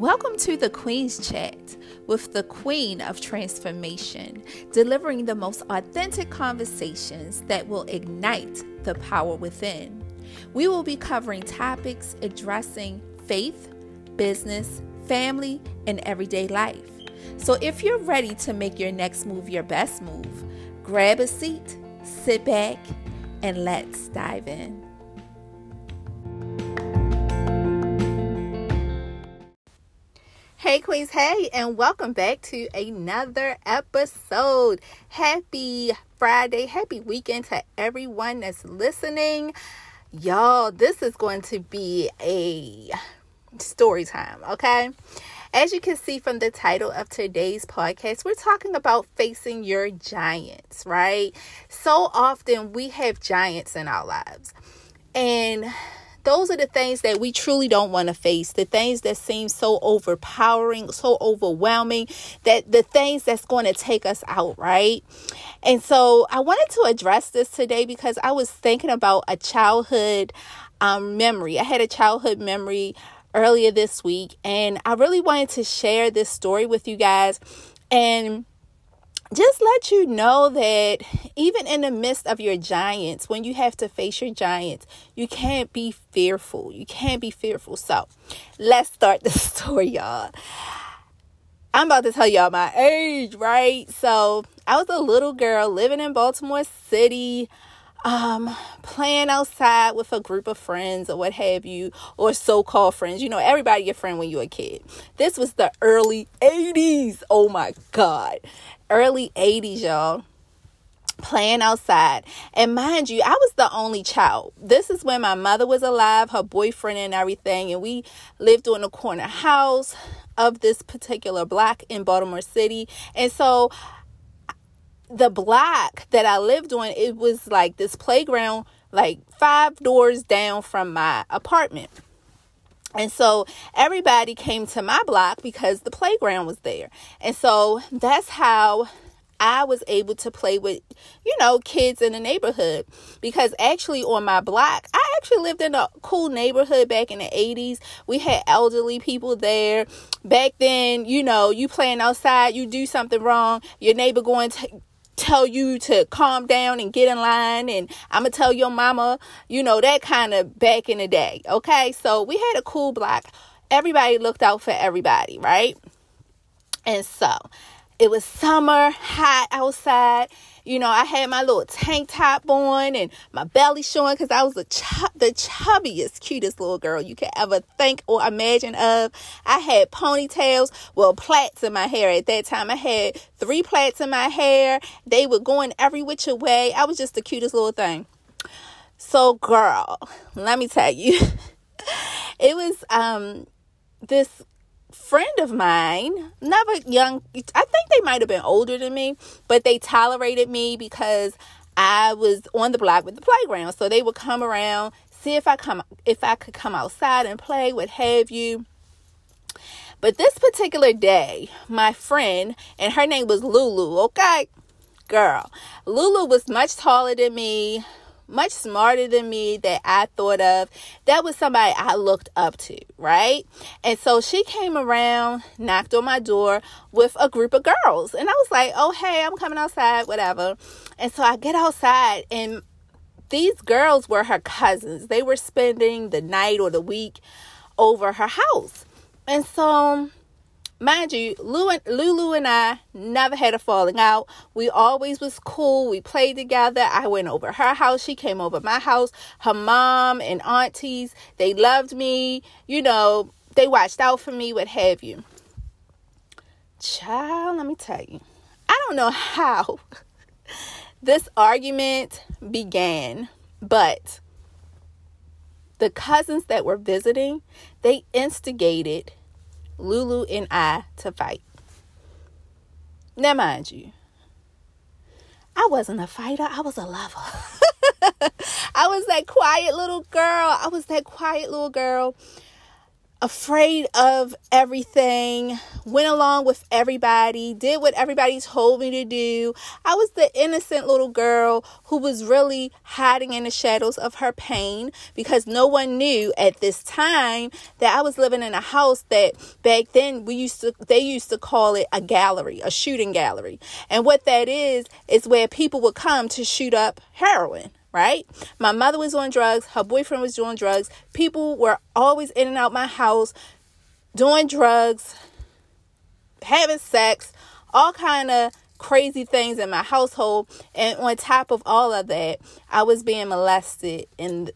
Welcome to the Queen's Chat with the Queen of Transformation, delivering the most authentic conversations that will ignite the power within. We will be covering topics addressing faith, business, family, and everyday life. So if you're ready to make your next move your best move, grab a seat, sit back, and let's dive in. Hey, Queens, hey, and welcome back to another episode. Happy Friday, happy weekend to everyone that's listening. Y'all, this is going to be a story time, okay? As you can see from the title of today's podcast, we're talking about facing your giants, right? So often we have giants in our lives. And those are the things that we truly don't want to face. The things that seem so overpowering, so overwhelming, that the things that's going to take us out, right? And so I wanted to address this today because I was thinking about a childhood um, memory. I had a childhood memory earlier this week, and I really wanted to share this story with you guys. And just let you know that even in the midst of your giants, when you have to face your giants, you can't be fearful. You can't be fearful. So let's start the story, y'all. I'm about to tell y'all my age, right? So I was a little girl living in Baltimore City, um, playing outside with a group of friends or what have you, or so called friends. You know, everybody your friend when you're a kid. This was the early 80s. Oh my God early 80s, y'all playing outside. And mind you, I was the only child. This is when my mother was alive, her boyfriend, and everything. And we lived on the corner house of this particular block in Baltimore City. And so the block that I lived on, it was like this playground, like five doors down from my apartment. And so everybody came to my block because the playground was there. And so that's how I was able to play with, you know, kids in the neighborhood. Because actually, on my block, I actually lived in a cool neighborhood back in the 80s. We had elderly people there. Back then, you know, you playing outside, you do something wrong, your neighbor going to tell you to calm down and get in line and I'm gonna tell your mama, you know, that kind of back in the day. Okay, so we had a cool block. Everybody looked out for everybody, right? And so it was summer, hot outside, you know, I had my little tank top on and my belly showing because I was the, ch- the chubbiest, cutest little girl you could ever think or imagine of. I had ponytails, well, plaits in my hair at that time. I had three plaits in my hair. They were going every which way. I was just the cutest little thing. So, girl, let me tell you, it was um this friend of mine, never young, I think they might have been older than me, but they tolerated me because I was on the block with the playground. So they would come around, see if I come if I could come outside and play, what have you. But this particular day, my friend, and her name was Lulu, okay? Girl, Lulu was much taller than me, much smarter than me that I thought of. That was somebody I looked up to, right? And so she came around, knocked on my door with a group of girls. And I was like, oh, hey, I'm coming outside, whatever. And so I get outside, and these girls were her cousins. They were spending the night or the week over her house. And so mind you, Lulu and I never had a falling out. We always was cool. We played together. I went over her house. She came over my house. Her mom and aunties, they loved me. You know, they watched out for me, what have you. Child, let me tell you. I don't know how this argument began, but the cousins that were visiting, they instigated Lulu and I to fight. Now, mind you, I wasn't a fighter, I was a lover. I was that quiet little girl. I was that quiet little girl. Afraid of everything, went along with everybody, did what everybody told me to do. I was the innocent little girl who was really hiding in the shadows of her pain because no one knew at this time that I was living in a house that back then we used to they used to call it a gallery, a shooting gallery. And what that is is where people would come to shoot up heroin right? My mother was on drugs, her boyfriend was doing drugs. People were always in and out my house doing drugs, having sex, all kind of crazy things in my household and on top of all of that, I was being molested in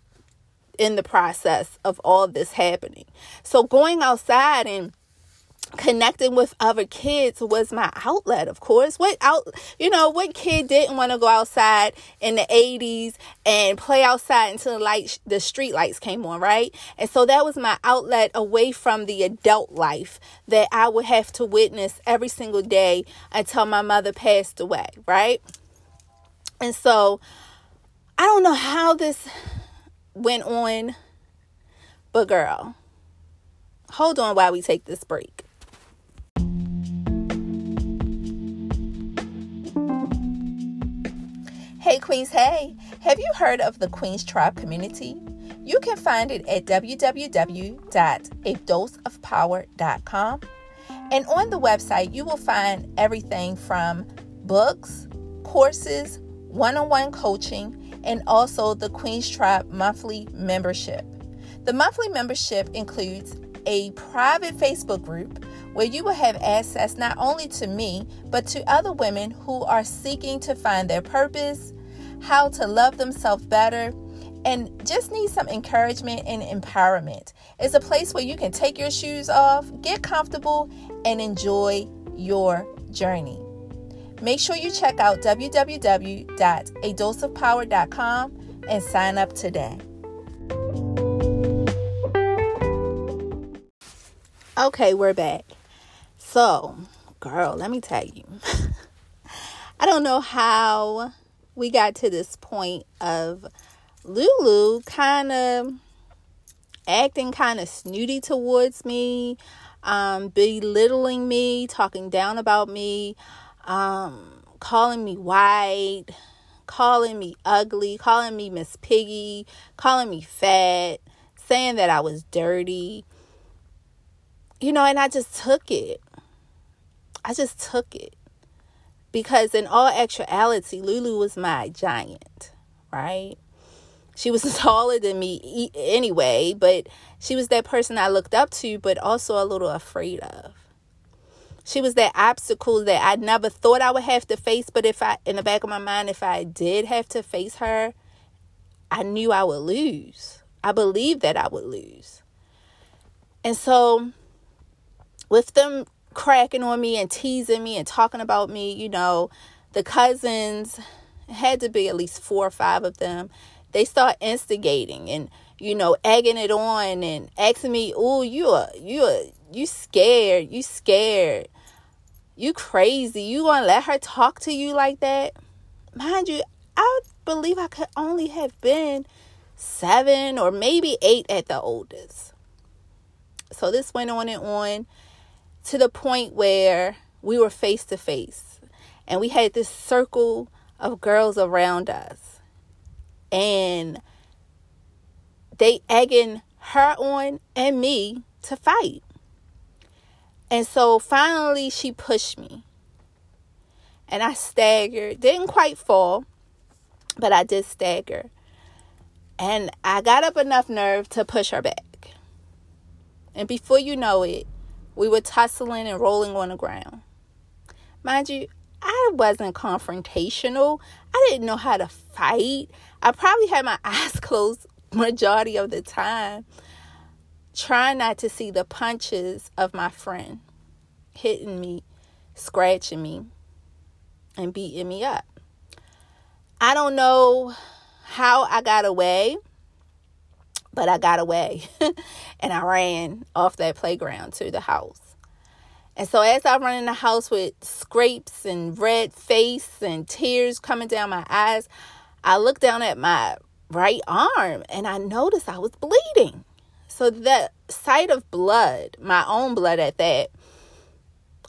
in the process of all this happening. So going outside and connecting with other kids was my outlet of course. What out you know what kid didn't want to go outside in the 80s and play outside until the light the street lights came on right? And so that was my outlet away from the adult life that i would have to witness every single day until my mother passed away right? And so i don't know how this went on but girl hold on while we take this break Hey Queens, hey! Have you heard of the Queens Tribe community? You can find it at www.adoseofpower.com. And on the website, you will find everything from books, courses, one on one coaching, and also the Queens Tribe monthly membership. The monthly membership includes a private Facebook group where you will have access not only to me, but to other women who are seeking to find their purpose, how to love themselves better, and just need some encouragement and empowerment. It's a place where you can take your shoes off, get comfortable, and enjoy your journey. Make sure you check out www.adoseofpower.com and sign up today. Okay, we're back. So, girl, let me tell you. I don't know how we got to this point of Lulu kind of acting kind of snooty towards me, um, belittling me, talking down about me, um, calling me white, calling me ugly, calling me Miss Piggy, calling me fat, saying that I was dirty. You know, and I just took it. I just took it because in all actuality lulu was my giant right? She was taller than me anyway but she was that person i looked up to but also a little afraid of. She was that obstacle that i never thought i would have to face but if i in the back of my mind if i did have to face her i knew i would lose. I believed that i would lose. And so with them cracking on me and teasing me and talking about me, you know, the cousins had to be at least four or five of them. They start instigating and you know egging it on and asking me, "Oh, you are you are you scared? You scared? You crazy? You gonna let her talk to you like that?" Mind you, I believe I could only have been seven or maybe eight at the oldest. So this went on and on to the point where we were face to face and we had this circle of girls around us and they egging her on and me to fight. And so finally she pushed me and i staggered. Didn't quite fall but i did stagger and i got up enough nerve to push her back. And before you know it we were tussling and rolling on the ground. Mind you, I wasn't confrontational. I didn't know how to fight. I probably had my eyes closed majority of the time, trying not to see the punches of my friend hitting me, scratching me, and beating me up. I don't know how I got away. But I got away and I ran off that playground to the house. And so as I run in the house with scrapes and red face and tears coming down my eyes, I look down at my right arm and I noticed I was bleeding. So the sight of blood, my own blood at that,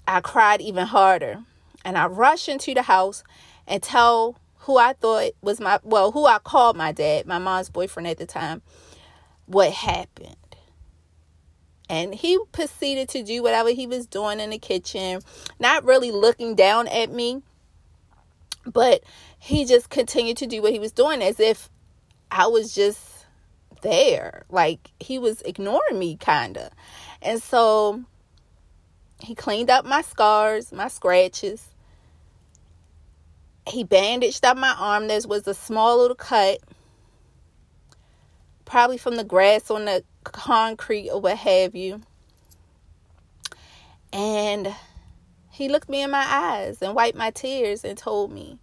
I cried even harder. And I rushed into the house and tell who I thought was my well, who I called my dad, my mom's boyfriend at the time, what happened. And he proceeded to do whatever he was doing in the kitchen, not really looking down at me, but he just continued to do what he was doing as if I was just there. Like he was ignoring me, kind of. And so he cleaned up my scars, my scratches. He bandaged up my arm. There was a small little cut, probably from the grass on the concrete or what have you. And he looked me in my eyes and wiped my tears and told me,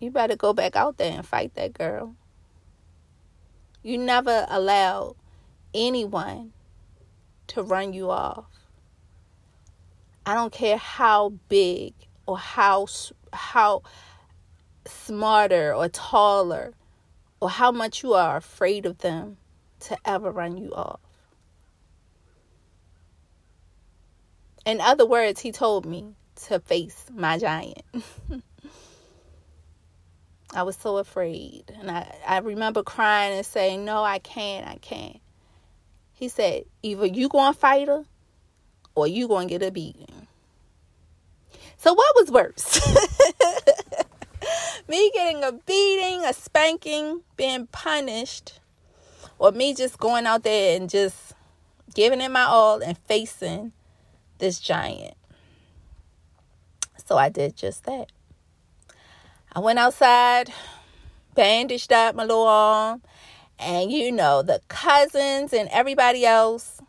You better go back out there and fight that girl. You never allow anyone to run you off. I don't care how big or how how smarter or taller or how much you are afraid of them to ever run you off. In other words, he told me to face my giant. I was so afraid. And I, I remember crying and saying, No, I can't, I can't. He said, Either you gonna fight her or you gonna get a beating. So what was worse? me getting a beating, a spanking, being punished, or me just going out there and just giving it my all and facing this giant. So I did just that. I went outside, bandaged up my little arm, and you know, the cousins and everybody else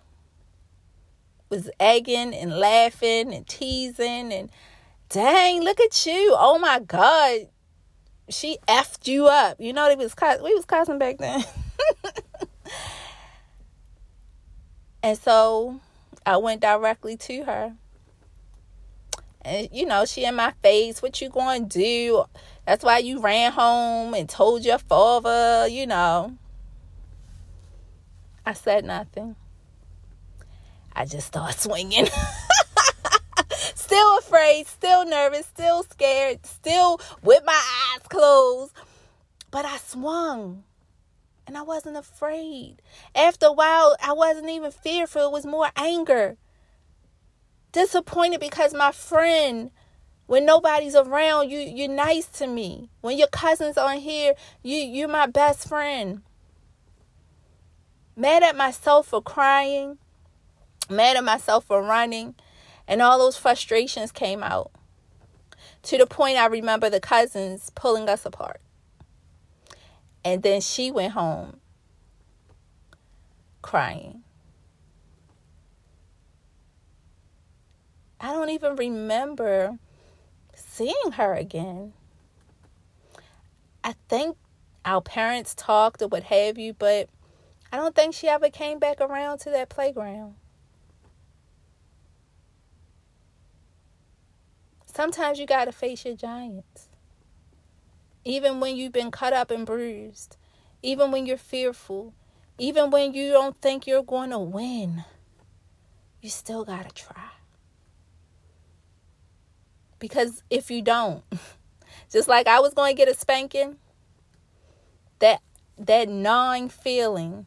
was egging and laughing and teasing and dang, look at you. Oh my God. She effed you up. You know, they was we was cussing back then. and so I went directly to her. And you know, she in my face, what you going to do? That's why you ran home and told your father, you know. I said nothing. I just started swinging. still afraid, still nervous, still scared, still with my eyes closed. But I swung and I wasn't afraid. After a while, I wasn't even fearful, it was more anger. Disappointed because my friend when nobody's around you you're nice to me when your cousins aren't here you you're my best friend mad at myself for crying mad at myself for running and all those frustrations came out to the point I remember the cousins pulling us apart and then she went home crying I don't even remember seeing her again. I think our parents talked or what have you, but I don't think she ever came back around to that playground. Sometimes you got to face your giants. Even when you've been cut up and bruised, even when you're fearful, even when you don't think you're going to win, you still got to try. Because if you don't, just like I was going to get a spanking, that that gnawing feeling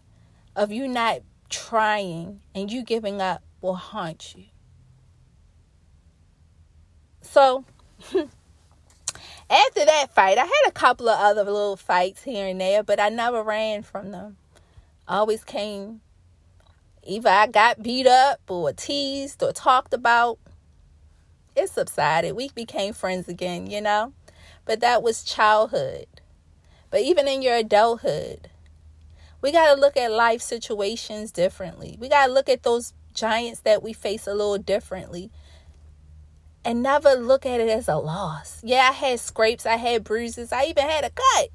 of you not trying and you giving up will haunt you. So after that fight, I had a couple of other little fights here and there, but I never ran from them. I always came either I got beat up or teased or talked about it subsided. We became friends again, you know? But that was childhood. But even in your adulthood, we got to look at life situations differently. We got to look at those giants that we face a little differently and never look at it as a loss. Yeah, I had scrapes, I had bruises, I even had a cut.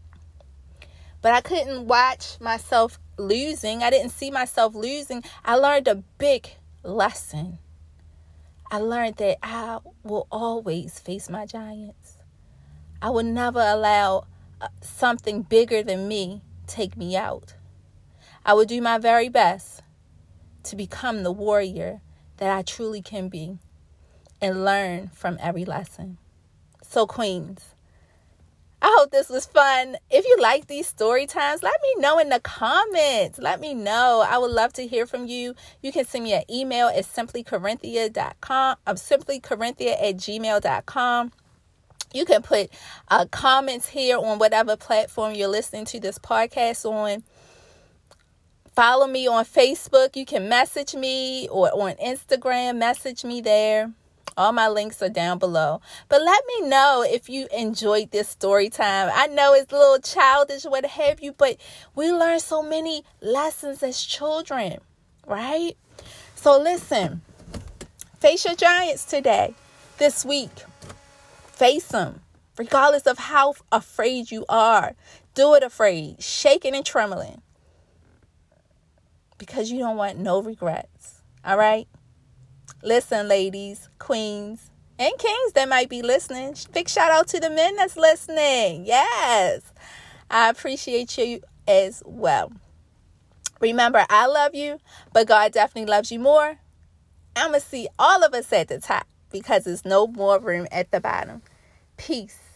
But I couldn't watch myself losing. I didn't see myself losing. I learned a big lesson. I learned that I will always face my giants. I will never allow uh, something bigger than me take me out. I will do my very best to become the warrior that I truly can be and learn from every lesson. So, Queens, I hope this was fun. If you like these story times, let me know in the comments. Let me know. I would love to hear from you. You can send me an email at simplycorinthia.com. I'm simplycorinthia at gmail.com. You can put uh, comments here on whatever platform you're listening to this podcast on. Follow me on Facebook. You can message me or on Instagram, message me there. All my links are down below. But let me know if you enjoyed this story time. I know it's a little childish, what have you, but we learn so many lessons as children, right? So listen, face your giants today, this week. Face them, regardless of how afraid you are. Do it afraid, shaking and trembling, because you don't want no regrets. All right? Listen, ladies, queens, and kings that might be listening. Big shout out to the men that's listening. Yes. I appreciate you as well. Remember, I love you, but God definitely loves you more. I'm going to see all of us at the top because there's no more room at the bottom. Peace.